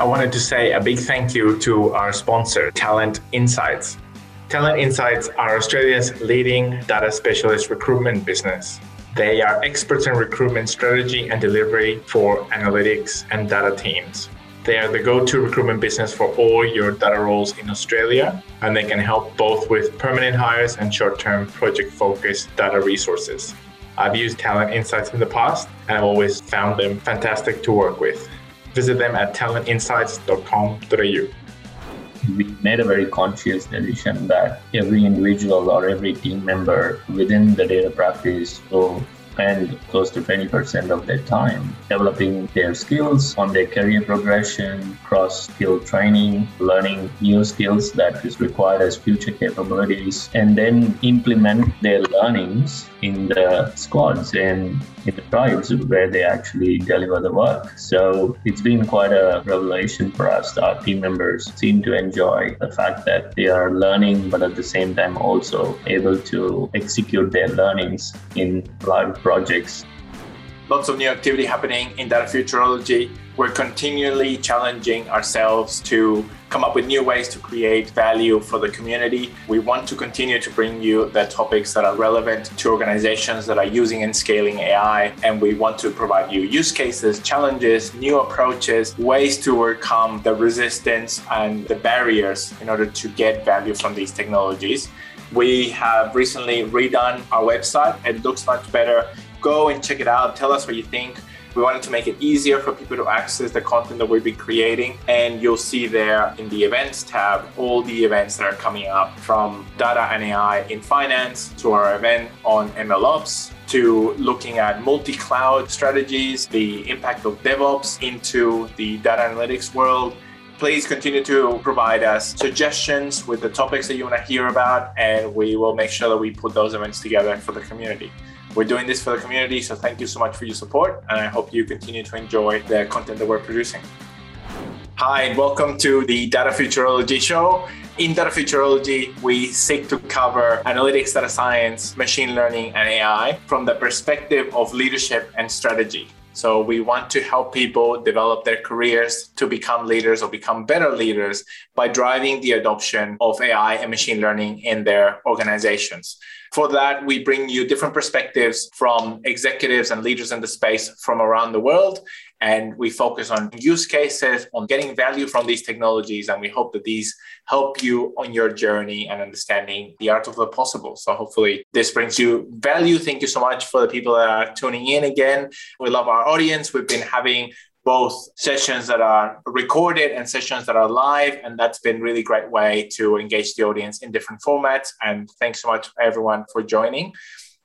I wanted to say a big thank you to our sponsor, Talent Insights. Talent Insights are Australia's leading data specialist recruitment business. They are experts in recruitment strategy and delivery for analytics and data teams. They are the go to recruitment business for all your data roles in Australia, and they can help both with permanent hires and short term project focused data resources. I've used Talent Insights in the past, and I've always found them fantastic to work with. Visit them at talentinsights.com.au. We made a very conscious decision that every individual or every team member within the data practice will spend close to 20% of their time developing their skills on their career progression, cross skill training, learning new skills that is required as future capabilities, and then implement their learnings in the squads and in the tribes where they actually deliver the work. So it's been quite a revelation for us. Our team members seem to enjoy the fact that they are learning, but at the same time also able to execute their learnings in live projects. Lots of new activity happening in data futurology. We're continually challenging ourselves to come up with new ways to create value for the community. We want to continue to bring you the topics that are relevant to organizations that are using and scaling AI. And we want to provide you use cases, challenges, new approaches, ways to overcome the resistance and the barriers in order to get value from these technologies. We have recently redone our website. It looks much better. Go and check it out. Tell us what you think. We wanted to make it easier for people to access the content that we've been creating. And you'll see there in the events tab all the events that are coming up from data and AI in finance to our event on MLOps to looking at multi cloud strategies, the impact of DevOps into the data analytics world. Please continue to provide us suggestions with the topics that you want to hear about, and we will make sure that we put those events together for the community. We're doing this for the community, so thank you so much for your support, and I hope you continue to enjoy the content that we're producing. Hi, and welcome to the Data Futurology Show. In Data Futurology, we seek to cover analytics, data science, machine learning, and AI from the perspective of leadership and strategy. So we want to help people develop their careers to become leaders or become better leaders by driving the adoption of AI and machine learning in their organizations. For that, we bring you different perspectives from executives and leaders in the space from around the world. And we focus on use cases, on getting value from these technologies. And we hope that these help you on your journey and understanding the art of the possible. So hopefully this brings you value. Thank you so much for the people that are tuning in again. We love our audience. We've been having both sessions that are recorded and sessions that are live. And that's been really great way to engage the audience in different formats. And thanks so much everyone for joining.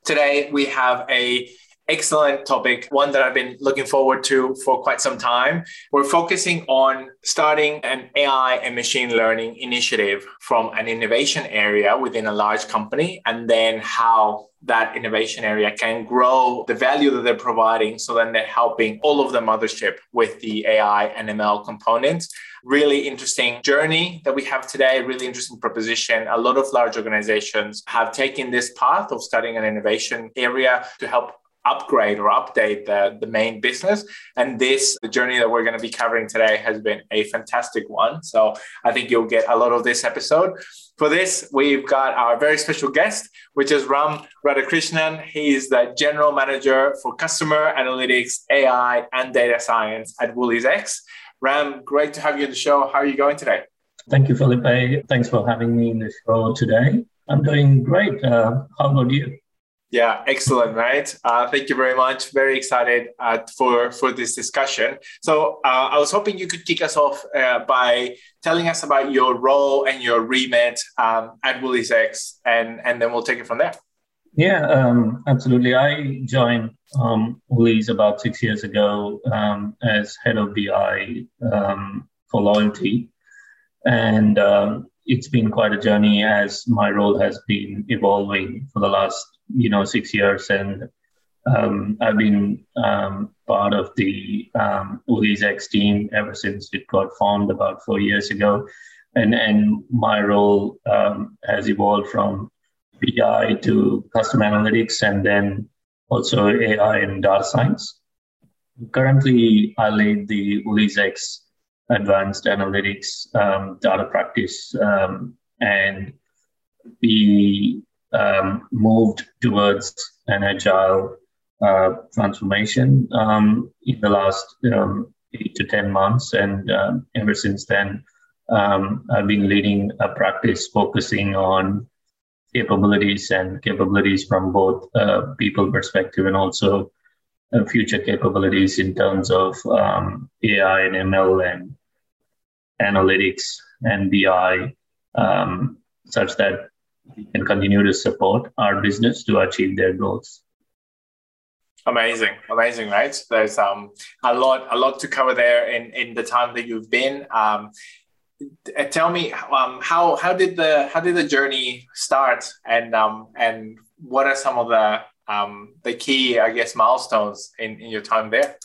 Today we have a excellent topic, one that I've been looking forward to for quite some time. We're focusing on starting an AI and machine learning initiative from an innovation area within a large company, and then how that innovation area can grow the value that they're providing. So then they're helping all of the mothership with the AI and ML components. Really interesting journey that we have today, really interesting proposition. A lot of large organizations have taken this path of starting an innovation area to help upgrade or update the, the main business. And this, the journey that we're going to be covering today, has been a fantastic one. So I think you'll get a lot of this episode. For this, we've got our very special guest, which is Ram Radhakrishnan. He is the General Manager for Customer Analytics, AI, and Data Science at Woolies X. Ram, great to have you on the show. How are you going today? Thank you, Felipe. Thanks for having me in the show today. I'm doing great. Uh, how about you? Yeah, excellent, right? Uh, thank you very much. Very excited uh, for for this discussion. So uh, I was hoping you could kick us off uh, by telling us about your role and your remit um, at WooliesX, and and then we'll take it from there. Yeah, um, absolutely. I joined um, Woolies about six years ago um, as head of BI um, for loyalty, and um, it's been quite a journey as my role has been evolving for the last you know six years, and um, I've been um, part of the um, team ever since it got formed about four years ago, and and my role um, has evolved from BI to custom analytics, and then also AI and data science. Currently, I lead the X advanced analytics, um, data practice, um, and we um, moved towards an agile uh, transformation um, in the last um, eight to 10 months. And um, ever since then, um, I've been leading a practice focusing on capabilities and capabilities from both uh, people perspective and also uh, future capabilities in terms of um, AI and ML and analytics and BI, such that can continue to support our business to achieve their goals. Amazing, amazing, right? There's um a lot, a lot to cover there in in the time that you've been. Um, tell me, um, how how did the how did the journey start, and um and what are some of the um the key, I guess, milestones in in your time there?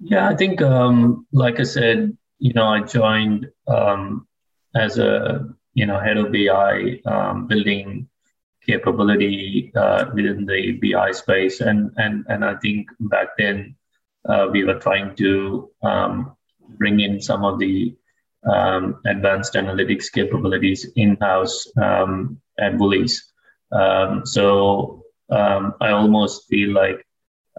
Yeah, I think um like I said, you know, I joined um as a you know head of BI, um, building capability uh, within the BI space. And, and, and I think back then uh, we were trying to um, bring in some of the um, advanced analytics capabilities in-house um, at Woolies. Um, so um, I almost feel like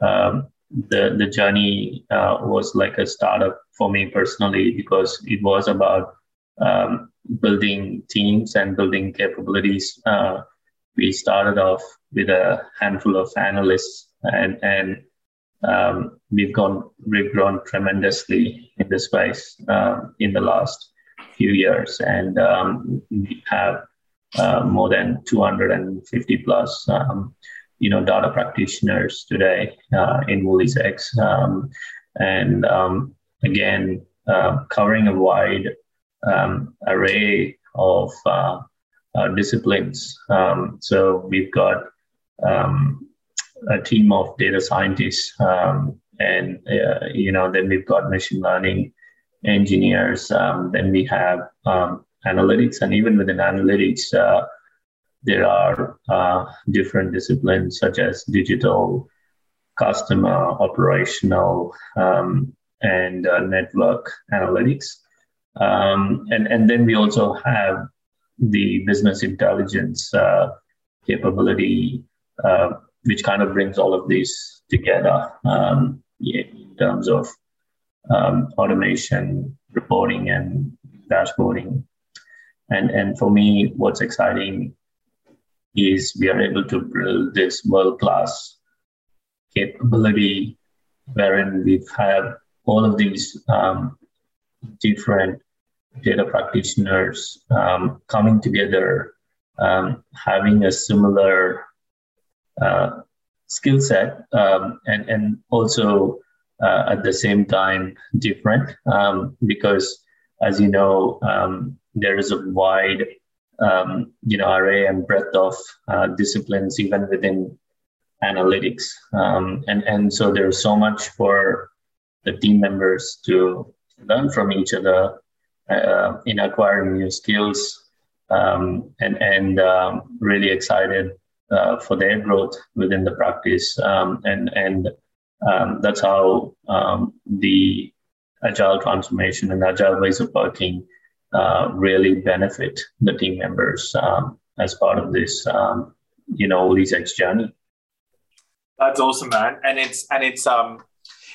um, the, the journey uh, was like a startup for me personally because it was about building teams and building capabilities uh, we started off with a handful of analysts and, and um, we've gone we've grown tremendously in this space uh, in the last few years. And um, we have uh, more than 250 plus um, you know data practitioners today uh, in Woolies X. Um, and um, again uh, covering a wide um, array of uh, uh, disciplines. Um, so we've got um, a team of data scientists, um, and uh, you know, then we've got machine learning engineers. Um, then we have um, analytics, and even within analytics, uh, there are uh, different disciplines such as digital, customer, operational, and uh, network analytics. Um, and, and then we also have the business intelligence uh, capability, uh, which kind of brings all of these together um, in terms of um, automation, reporting, and dashboarding. And, and for me, what's exciting is we are able to build this world class capability wherein we have all of these um, different data practitioners um, coming together, um, having a similar uh, skill set, um, and and also uh, at the same time different um, because, as you know, um, there is a wide um, you know array and breadth of uh, disciplines even within analytics, and and so there's so much for the team members to learn from each other uh, in acquiring new skills um, and, and um, really excited uh, for their growth within the practice. Um, and and um, that's how um, the agile transformation and agile ways of working uh, really benefit the team members as part of this, you know, Woolies X journey. That's awesome, man. And it's and it's um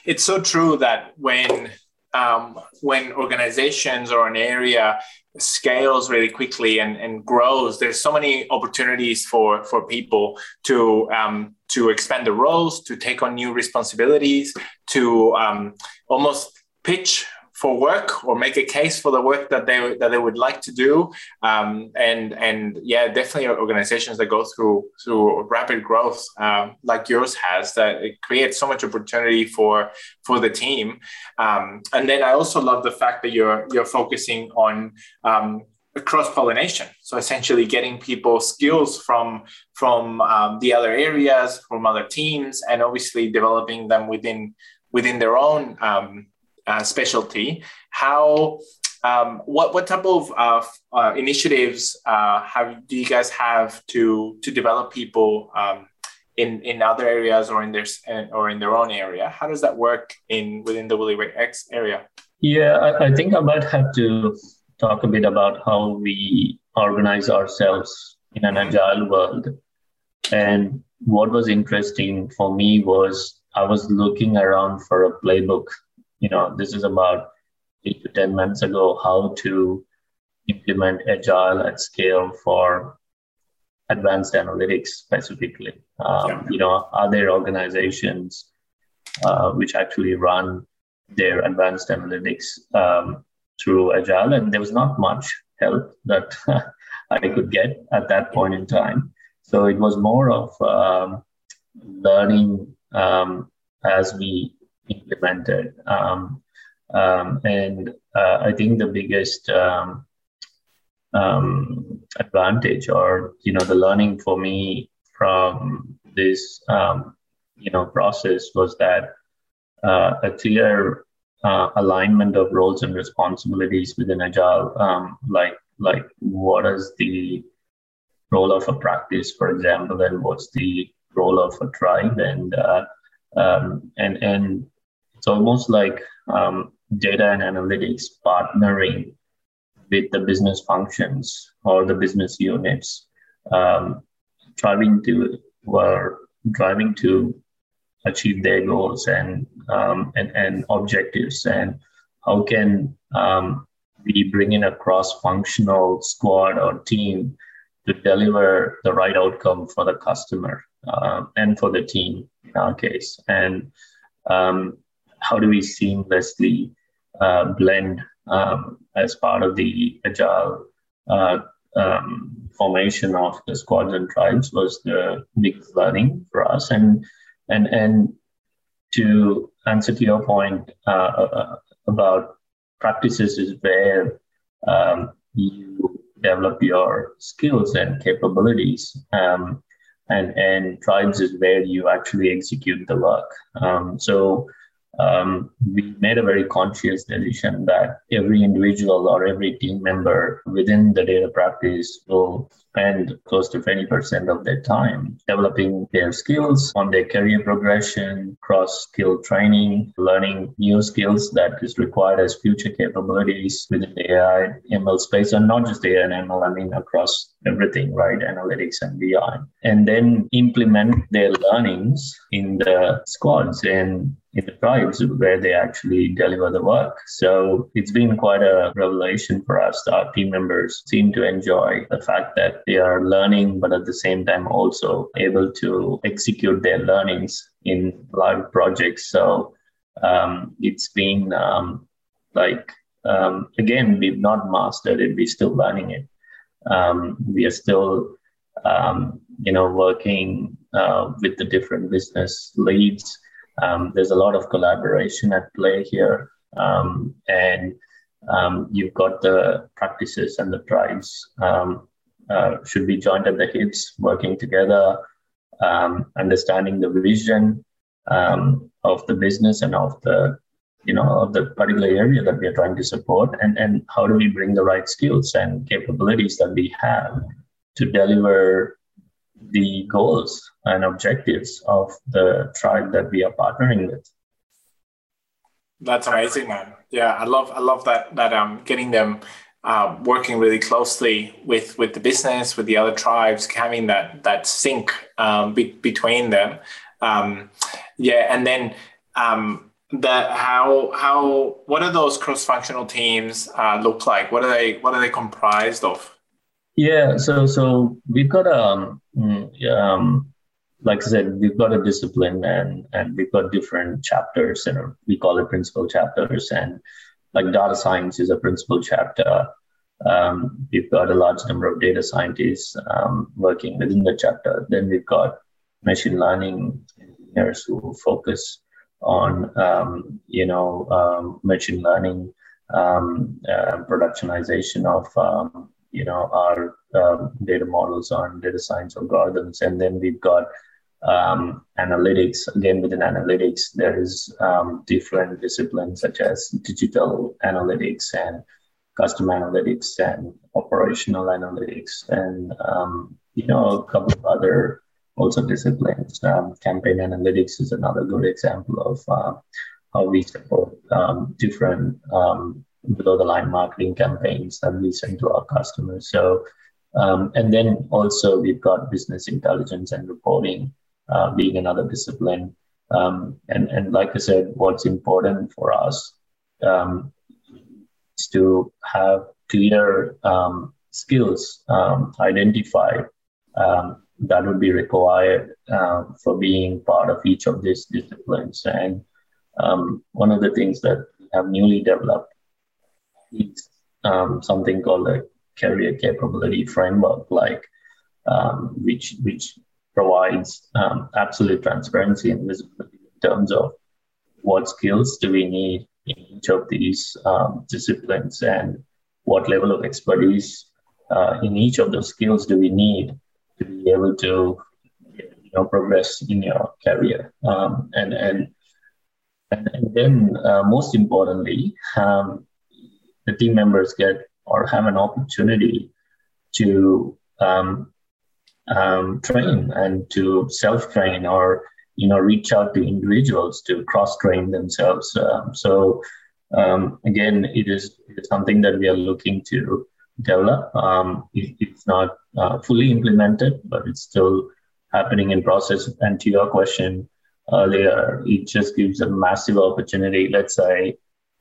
it's so true that when um, when organizations or an area scales really quickly and, and grows, there's so many opportunities for for people to um, to expand the roles, to take on new responsibilities, to um, almost pitch for work or make a case for the work that they that they would like to do. Um, and and yeah definitely organizations that go through through rapid growth um, like yours has that it creates so much opportunity for for the team. Um, and then I also love the fact that you're you're focusing on um, cross pollination so essentially getting people skills from from um, the other areas from other teams and obviously developing them within within their own um, uh, specialty, how um, what what type of uh, uh, initiatives uh, have do you guys have to to develop people um, in in other areas or in their or in their own area? How does that work in within the Woolly X area? Yeah, I, I think I might have to talk a bit about how we organize ourselves in an agile world. And what was interesting for me was I was looking around for a playbook. You know, this is about eight to 10 months ago, how to implement agile at scale for advanced analytics specifically. Um, yeah. You know, are there organizations uh, which actually run their advanced analytics um, through agile? And there was not much help that I could get at that point in time. So it was more of um, learning um, as we implemented. Um, um and uh, I think the biggest um, um, advantage or, you know, the learning for me from this, you know, process was that uh, a clear uh, alignment of roles and responsibilities within Agile, like like what is the role of a practice, for example, and what's the role of a tribe, and uh, um, and and it's almost like um, data and analytics partnering with the business functions or the business units, um, driving to were driving to achieve their goals and um, and and objectives, and how can um, we bring in a cross-functional squad or team to deliver the right outcome for the customer uh, and for the team in our case. And um, how do we seamlessly uh, blend um, as part of the agile uh, um, formation of the squads and tribes was the biggest learning for us. And and and to answer to your point uh, uh, about practices is where um, you develop your skills and capabilities. Um, and, and tribes is where you actually execute the work. Um, so um, we made a very conscious decision that every individual or every team member within the data practice will spend close to 20% of their time developing their skills on their career progression, cross skill training, learning new skills that is required as future capabilities within the AI ML space, and not just AI and ML, I mean across everything, right? Analytics and BI. And then implement their learnings in the squads and in the tribes where they actually deliver the work. So it's been quite a revelation for us. Our team members seem to enjoy the fact that they are learning, but at the same time also able to execute their learnings in live projects. So um, it's been um, like, um, again, we've not mastered it, we're still learning it. Um, we are still, um, you know, working uh, with the different business leads um, there's a lot of collaboration at play here. Um, and um, you've got the practices and the tribes um, uh, should be joined at the hips, working together, um, understanding the vision um, of the business and of the you know of the particular area that we are trying to support and and how do we bring the right skills and capabilities that we have to deliver the goals and objectives of the tribe that we are partnering with. That's amazing, man. Yeah, I love I love that that um getting them uh, working really closely with with the business, with the other tribes, having that that sync um, be, between them. Um, yeah, and then um, that how how what are those cross functional teams uh, look like? What are they what are they comprised of? Yeah, so so we've got um, mm, um like I said, we've got a discipline and and we've got different chapters and we call it principal chapters and like data science is a principal chapter. Um, we've got a large number of data scientists um, working within the chapter. Then we've got machine learning engineers who focus on um, you know um, machine learning um, uh, productionization of um, you know our um, data models on data science algorithms. And then we've got um, analytics. Again within analytics there is um, different disciplines such as digital analytics and custom analytics and operational analytics and um, you know a couple of other also disciplines. Um, campaign analytics is another good example of uh, how we support um, different um, below the line marketing campaigns that we send to our customers. So, um, and then also we've got business intelligence and reporting uh, being another discipline. Um, and, and like I said, what's important for us um, is to have clear um, skills um, identified um, that would be required uh, for being part of each of these disciplines. And one of the things that we have newly developed is um, something called a career capability framework, like um, which which provides um, absolute transparency and visibility in terms of what skills do we need in each of these um, disciplines and what level of expertise uh, in each of those skills do we need to be able to you know progress in your career. Um, and and and, then uh, most importantly um, the team members get or have an opportunity to um, um, train and to self train or you know reach out to individuals to cross train themselves. Um, so um, again it is, it is something that we are looking to develop. Um, it, it's not uh, fully implemented but it's still happening in process. And to your question earlier it just gives a massive opportunity. Let's say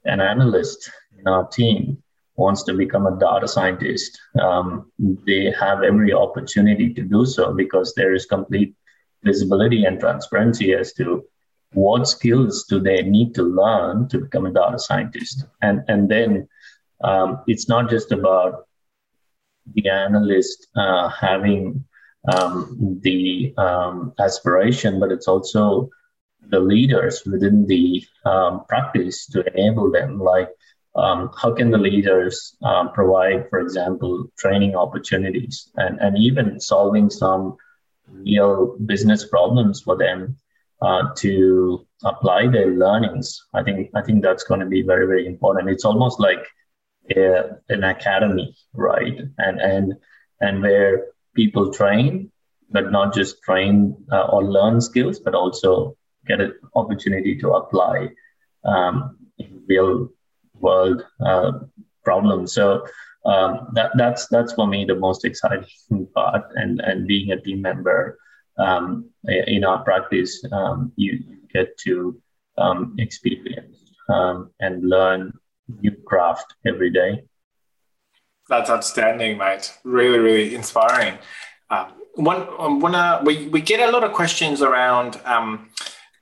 an analyst in our team wants to become a data scientist, um, they have every opportunity to do so because there is complete visibility and transparency as to what skills do they need to learn to become a data scientist. And, and then um, it's not just about the analyst uh, having um, the um, aspiration, but it's also the leaders within the um, practice to enable them. Like um, how can the leaders um, provide, for example, training opportunities and, and even solving some real business problems for them uh, to apply their learnings? I think I think that's going to be very very important. It's almost like a, an academy, right? And and and where people train, but not just train uh, or learn skills, but also get an opportunity to apply um, real world uh, problem. So um, that, that's that's for me the most exciting part. And and being a team member um, in our practice, um, you get to um, experience um, and learn new craft every day. That's outstanding, mate. Really, really inspiring. Uh, one, one, uh, we, we get a lot of questions around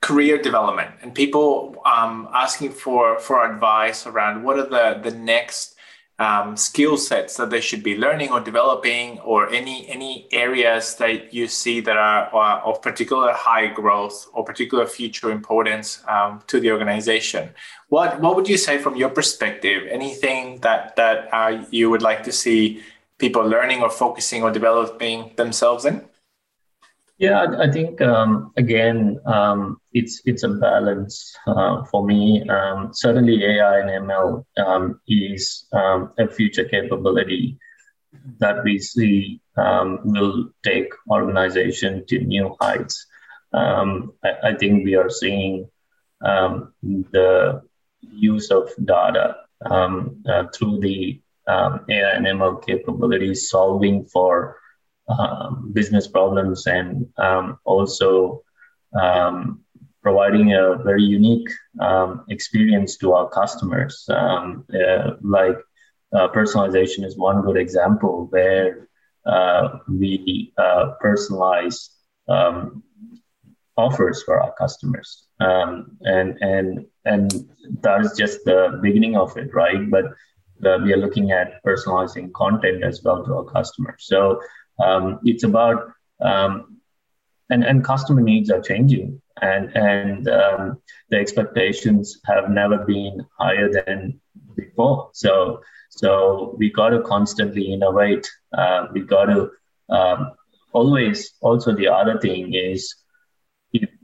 career development and people um, asking for for advice around what are the the next um, skill sets that they should be learning or developing or any any areas that you see that are, are of particular high growth or particular future importance um, to the organization. What what would you say from your perspective? Anything that that uh, you would like to see people learning or focusing or developing themselves in yeah, I think um, again, um, it's it's a balance uh, for me. Um, certainly, AI and ML um, is um, a future capability that we see um, will take organization to new heights. I, I, think we are seeing the use of data uh, through the AI and ML capabilities solving for business problems and um, also um, providing a very unique um, experience to our customers. Um, uh, like uh, personalization is one good example where uh, we uh, personalize um, offers for our customers, and and and that is just the beginning of it, right? But uh, we are looking at personalizing content as well to our customers. So um, it's about um, and and customer needs are changing, and and um, the expectations have never been higher than before. So so we got to constantly innovate. Uh, we got to um, always. Also, the other thing is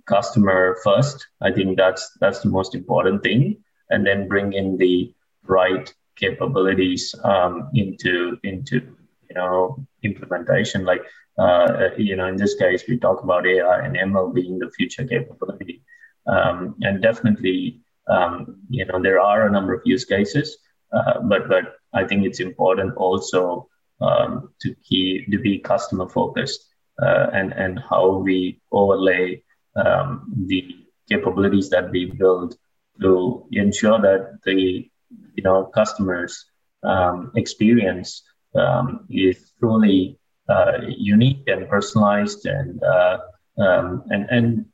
customer first. I think that's that's the most important thing, and then bring in the right capabilities um, into into you know implementation like uh, you know in this case we talk about ai and ml being the future capability. Um, and definitely um, you know there are a number of use cases, uh, but but I think it's important also um, to keep to be customer focused uh, and and how we overlay um, the capabilities that we build to ensure that the you know customers um, experience um, is truly uh, unique and personalized and uh, um, and and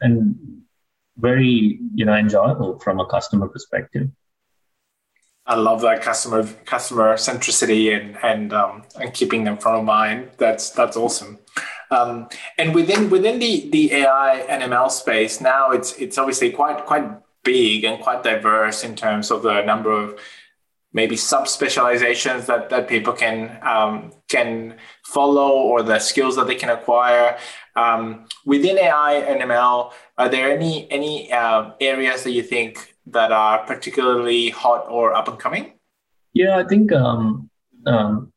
and very you know enjoyable from a customer perspective. I love that customer customer centricity and and um, and keeping them front of mind. That's that's awesome. Um, and within within the the AI and ML space now, it's it's obviously quite quite big and quite diverse in terms of the number of maybe subspecializations that, that people can um, can follow or the skills that they can acquire. Um, within AI and ML, are there any any uh, areas that you think that are particularly hot or up and coming? Yeah, I think um, um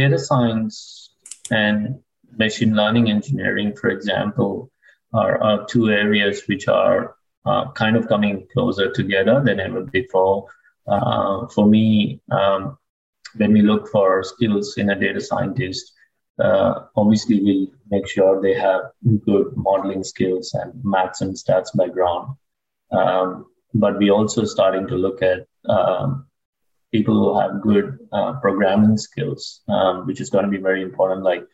data science and machine learning engineering, for example, are, are two areas which are uh, kind of coming closer together than ever before. Uh, for me, um, when we look for skills in a data scientist, uh, obviously we'll make sure they have good modeling skills and maths and stats background. Um, but we also starting to look at um, people who have good uh, programming skills, um, which is going to be very important, like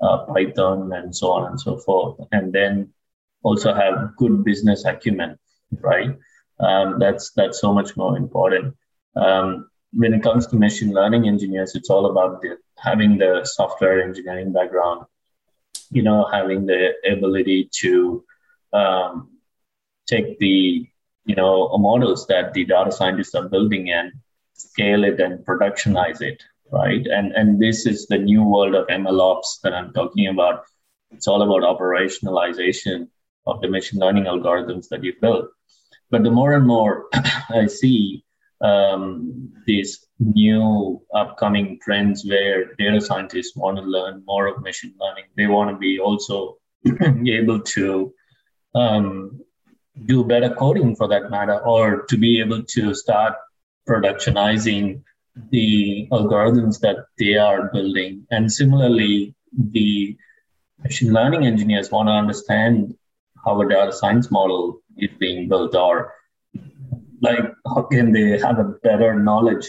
uh, Python and so on and so forth. And then also have good business acumen, right? Um, that's that's so much more important. Um, when it comes to machine learning engineers, it's all about the, having the software engineering background, you know, having the ability to um, take the you know models that the data scientists are building and scale it and productionize it, right? And and this is the new world of MLOps that I'm talking about. It's all about operationalization of the machine learning algorithms that you build. But the more and more I see um, these new upcoming trends where data scientists want to learn more of machine learning. They want to be also able to um, do better coding for that matter, or to be able to start productionizing the algorithms that they are building. And similarly, the machine learning engineers want to understand how a data science model is being built or like how can they have a better knowledge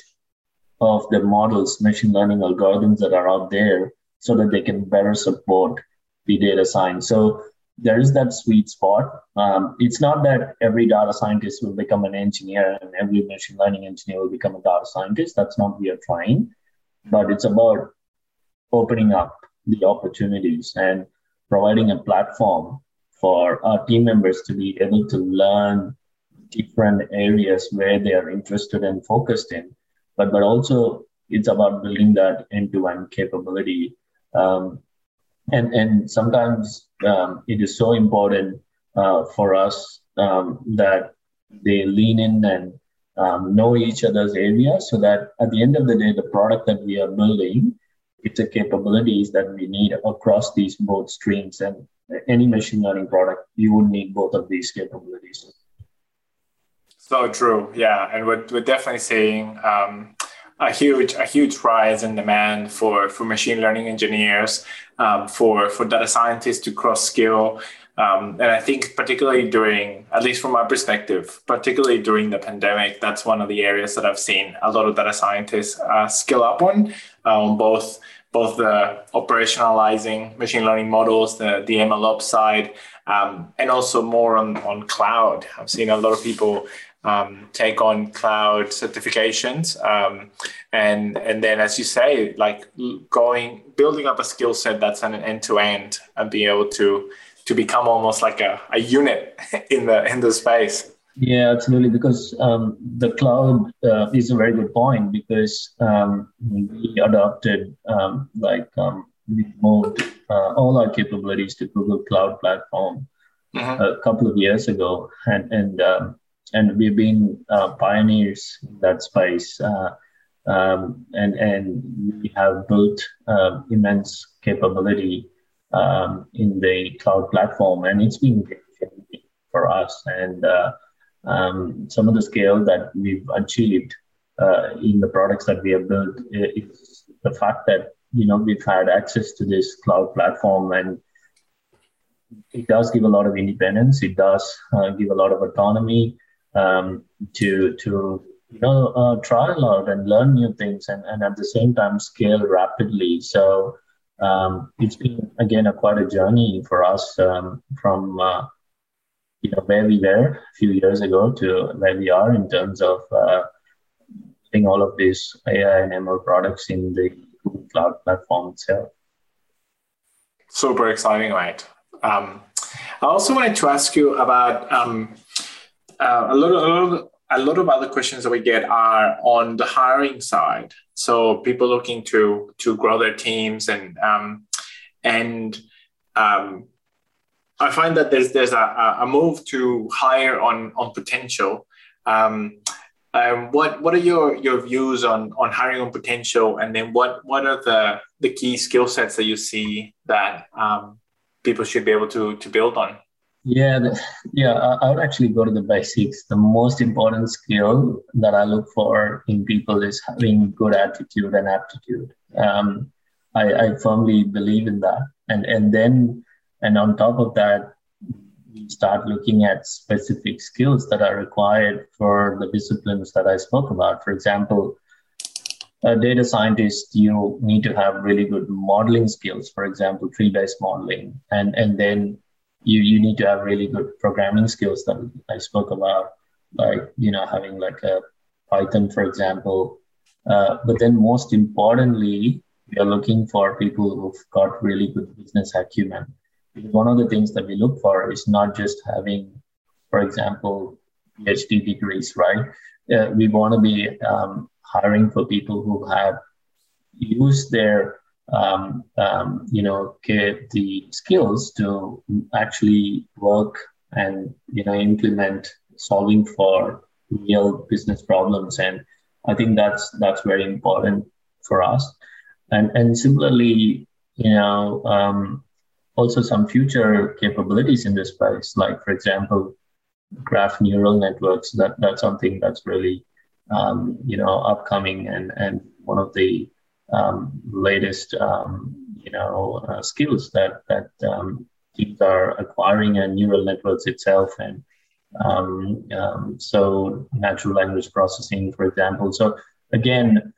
of the models machine learning algorithms that are out there so that they can better support the data science? So there is that sweet spot. Um, it's not that every data scientist will become an engineer and every machine learning engineer will become a data scientist. That's not what we are trying. But it's about opening up the opportunities and providing a platform for our team members to be able to learn different areas where they are interested and focused in. But but also it's about building that end-to-end capability. Um, and and sometimes um, it is so important uh, for us um, that they lean in and um, know each other's areas so that at the end of the day, the product that we are building, it's a capabilities that we need across these both streams. And any machine learning product, you would need both of these capabilities. So true, yeah, and we're, we're definitely seeing um, a huge a huge rise in demand for for machine learning engineers, um, for for data scientists to cross skill, um, and I think particularly during, at least from my perspective, particularly during the pandemic, that's one of the areas that I've seen a lot of data scientists uh, skill up on, uh, on both both the operationalizing machine learning models, the the MLOps side, um, and also more on on cloud. I've seen a lot of people um, take on cloud certifications um, and and then as you say like going building up a skill set that's an end to end and being able to to become almost like a, a unit in the in the space yeah absolutely because um, the cloud uh, is a very good point because um, we adopted um, like um, we moved uh, all our capabilities to google cloud platform mm-hmm. a couple of years ago and and and we've been uh, pioneers in that space. Uh, um, and and we have built immense capability um, in the cloud platform, and it's been for us. And uh, um, some of the scale that we've achieved uh, in the products that we have built is the fact that you know we've had access to this cloud platform and it does give a lot of independence. It does uh, give a lot of autonomy um, to to you know uh, try out and learn new things and, and at the same time scale rapidly. So um, it's been again a quite a journey for us um, from uh, you know where we were a few years ago to where we are in terms of uh, putting all of these AI and ML products in the Google Cloud platform itself. Super exciting, right? Um, I also wanted to ask you about um, uh, a, lot of, a, lot of, other questions that we get are on the hiring side. So people looking to to grow their teams and um, and um, I find that there's there's a, a move to hire on on potential. Um, um, what what are your your views on on hiring on potential, and then what what are the the key skill sets that you see that um, people should be able to to build on? Yeah, the, yeah, I, I would actually go to the basics. The most important skill that I look for in people is having good attitude and aptitude. Um, I, I firmly believe in that, and and then and on top of that, we start looking at specific skills that are required for the disciplines that I spoke about. For example, a data scientist, you need to have really good modeling skills, for example, tree based modeling. And, and then you, you need to have really good programming skills that I spoke about, like, you know, having like a Python, for example. Uh, but then most importantly, we are looking for people who've got really good business acumen one of the things that we look for is not just having, for example, PhD degrees, right? Uh, we want to be um, hiring for people who have used their, um, um, you know, the skills to actually work and you know implement solving for real business problems, and I think that's that's very important for us. And and similarly, you know, um, also some future capabilities in this space, like for example, graph neural networks. That that's something that's really um, you know upcoming and and one of the um, latest um, you know uh, skills that that um, teams are acquiring and neural networks itself and um, um, so natural language processing, for example. So again,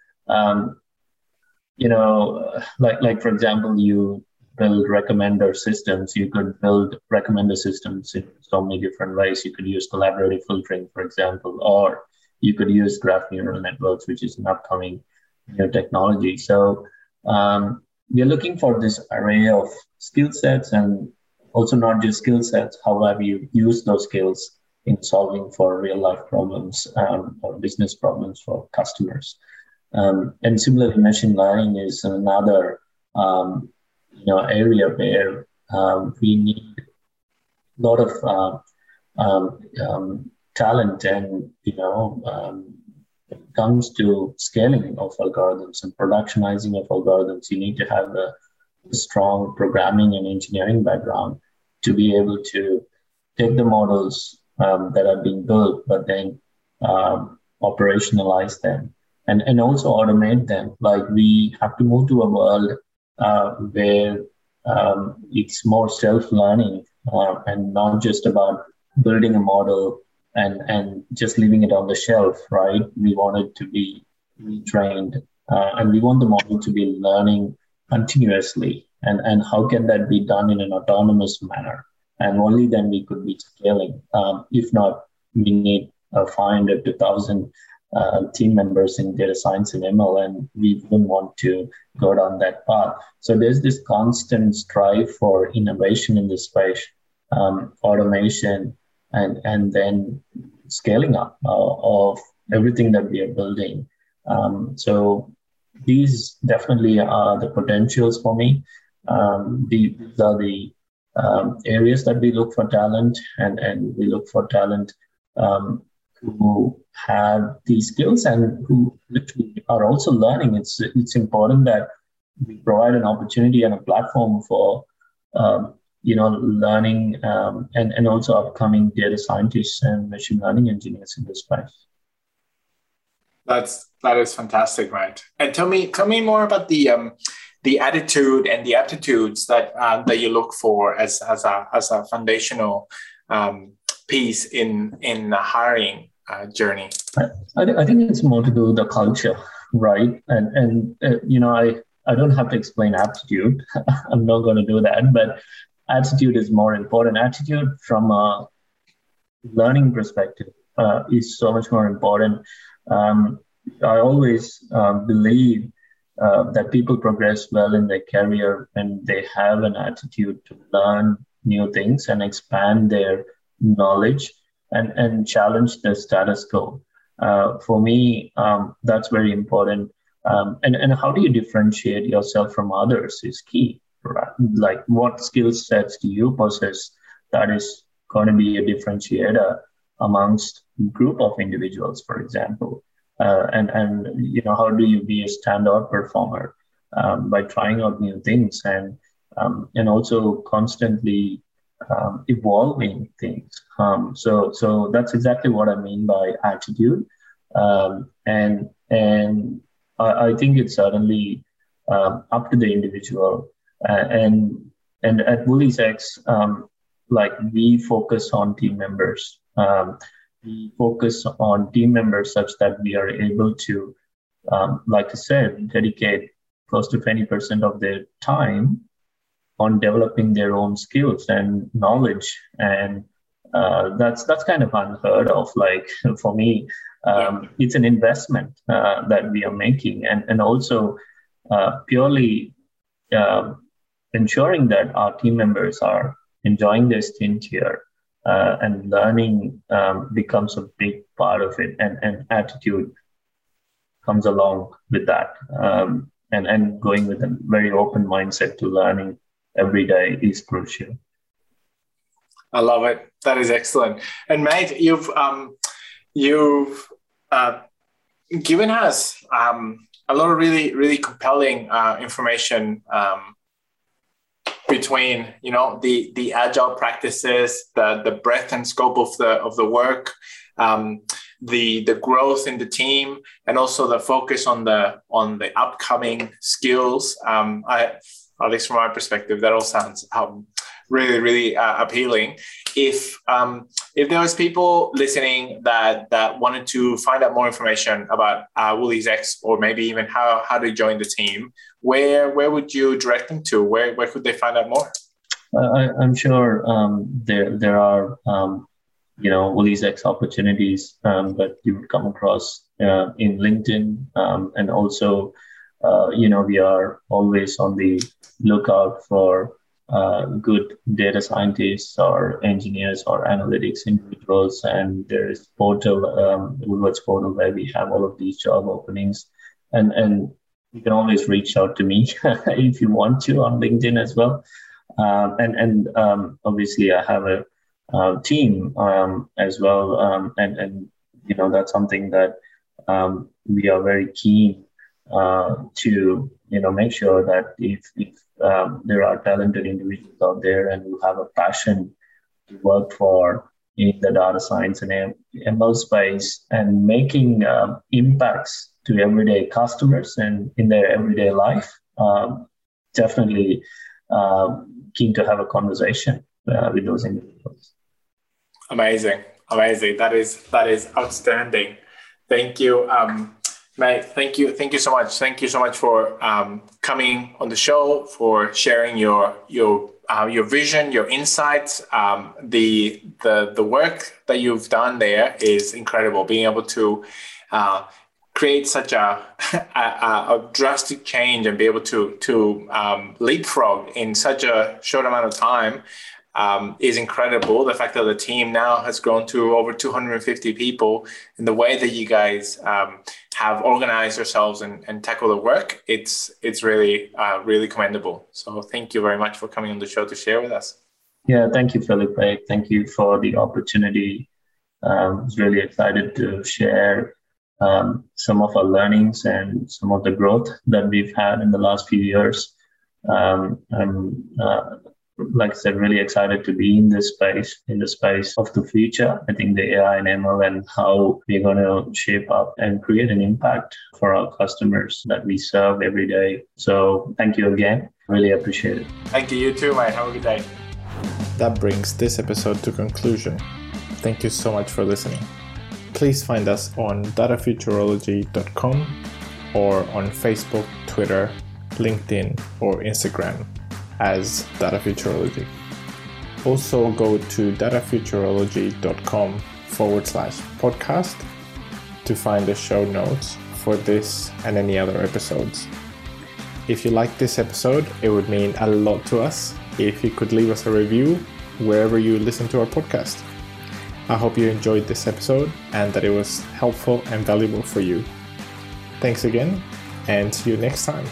you know, like like for example, you build recommender systems. You could build recommender systems in so many different ways. You could use collaborative filtering, for example, or you could use graph neural networks, which is an upcoming new technology. So um, we're looking for this array of skill sets and also not just skill sets, how have you used those skills in solving for real life problems um, or business problems for customers. Um, and similarly, machine learning is another um, you know area where um, we need a lot of uh, um, um, talent and you know um, it comes to scaling of algorithms and productionizing of algorithms you need to have a, strong programming and engineering background to be able to take the models um, that are being built but then um, operationalize them and, and also automate them. Like we have to move to a world uh, where um, it's more self-learning uh, and not just about building a model and and just leaving it on the shelf, right? We want it to be retrained, uh, and we want the model to be learning continuously. And and how can that be done in an autonomous manner? And only then we could be scaling. Um, if not, we need a 500 to 1,000 uh, team members in data science and ML, and we wouldn't want to go down that path. So there's this constant strive for innovation in this space, um, automation, and and then scaling up uh, of everything that we are building. Um, so these definitely are the potentials for me. Um, these are the um, areas that we look for talent, and and we look for talent um, who have these skills and who literally are also learning. It's it's important that we provide an opportunity and a platform for um, you know, learning um, and, and also upcoming data scientists and machine learning engineers in this space. That's that is fantastic, right? And tell me tell me more about the um, the attitude and the aptitudes that uh, that you look for as as a as a foundational um, piece in in hiring uh, journey. I, I think it's more to do with the culture, right? And and uh, you know I I don't have to explain aptitude. I'm not going to do that, but attitude is more important. Attitude from a learning perspective uh, is so much more important. Um, I always uh, believe uh, that people progress well in their career when they have an attitude to learn new things and expand their knowledge and, and challenge the status quo. Uh, for me, um, that's very important. Um, and, and how do you differentiate yourself from others is key. Right? Like, what skill sets do you possess that is going to be a differentiator amongst group of individuals, for example? uh, and and you know how do you be a standout performer um, by trying out new things and um, and also constantly um, evolving things. Um, so so that's exactly what I mean by attitude, um, and and I, I, think it's certainly um, up to the individual. Uh, and and at Woolies X, like we focus on team members. Um, we focus on team members such that we are able to, um, like I said, dedicate close to 20% of their time on developing their own skills and knowledge. And uh, that's that's kind of unheard of. Like for me, um, it's an investment uh, that we are making, and and also uh, purely um, ensuring that our team members are enjoying their stint here uh, and learning um, becomes a big part of it and, and attitude comes along with that um, and, and going with a very open mindset to learning every day is crucial. I love it. That is excellent. And mate you've um, you've uh, given us um, a lot of really really compelling uh, information um, between you know the the agile practices, the the breadth and scope of the of the work, um, the the growth in the team, and also the focus on the on the upcoming skills. Um, I, at least from my perspective, that all sounds um, really really uh, appealing. If um, if there was people listening that that wanted to find out more information about uh, Woolies X or maybe even how how to join the team, where where would you direct them to? Where where could they find out more? Uh, I, am sure um, there there are um, you know Woolies X opportunities um, that you would come across uh, in LinkedIn, um, and also you know we are always on the lookout for uh, good data scientists or engineers or analytics individuals. And there is portal, um, Woolworths portal, where we have all of these job openings. And, and you can always reach out to me if you want to on LinkedIn as well. Um, and and um, obviously, I have a, a team um, as well. Um, and, and, you know, that's something that um, we are very keen uh, to, you know, make sure that if, if um, there are talented individuals out there and who have a passion to work for in the data science and ML space and making uh, impacts to everyday customers and in their everyday life. Um, definitely uh, keen to have a conversation uh, with those individuals. Amazing, amazing. That is that is outstanding. Thank you. Um, Mate, thank you, thank you so much. Thank you so much for um, coming on the show, for sharing your your uh, your vision, your insights. Um, the the the work that you've done there is incredible. Being able to uh, create such a, a, a, drastic change and be able to to um, leapfrog in such a short amount of time um, is incredible. The fact that the team now has grown to over 250 people, and the way that you guys um, have organized yourselves and, and tackle the work, it's it's really uh, really commendable. So thank you very much for coming on the show to share with us. Yeah, thank you, Felipe. Thank you for the opportunity. Um, I was really excited to share um, some of our learnings and some of the growth that we've had in the last few years. Um, I'm uh, like I said, really excited to be in this space, in the space of the future. I think the AI and ML and how we're going to shape up and create an impact for our customers that we serve every day. So thank you again. Really appreciate it. Thank you. You too, mate. Have a good day. That brings this episode to conclusion. Thank you so much for listening. Please find us on datafuturology.com or on Facebook, Twitter, LinkedIn, or Instagram as Data Futurology. Also, go to datafuturology.com forward slash podcast to find the show notes for this and any other episodes. If you like this episode, it would mean a lot to us if you could leave us a review wherever you listen to our podcast. I hope you enjoyed this episode and that it was helpful and valuable for you. Thanks again, and see you next time.